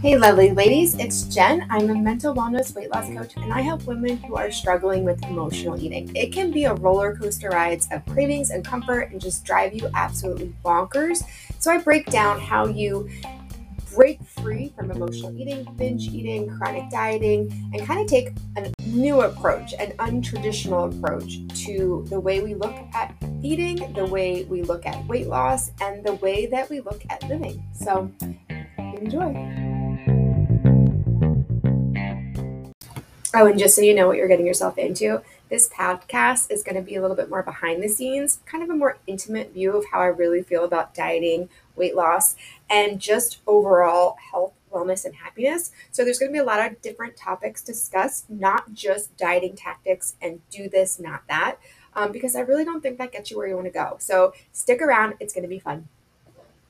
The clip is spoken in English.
Hey, lovely ladies, it's Jen. I'm a mental wellness weight loss coach, and I help women who are struggling with emotional eating. It can be a roller coaster ride of cravings and comfort and just drive you absolutely bonkers. So, I break down how you break free from emotional eating, binge eating, chronic dieting, and kind of take a new approach, an untraditional approach to the way we look at eating, the way we look at weight loss, and the way that we look at living. So, enjoy. Oh, and just so you know what you're getting yourself into, this podcast is going to be a little bit more behind the scenes, kind of a more intimate view of how I really feel about dieting, weight loss, and just overall health, wellness, and happiness. So, there's going to be a lot of different topics discussed, not just dieting tactics and do this, not that, um, because I really don't think that gets you where you want to go. So, stick around, it's going to be fun.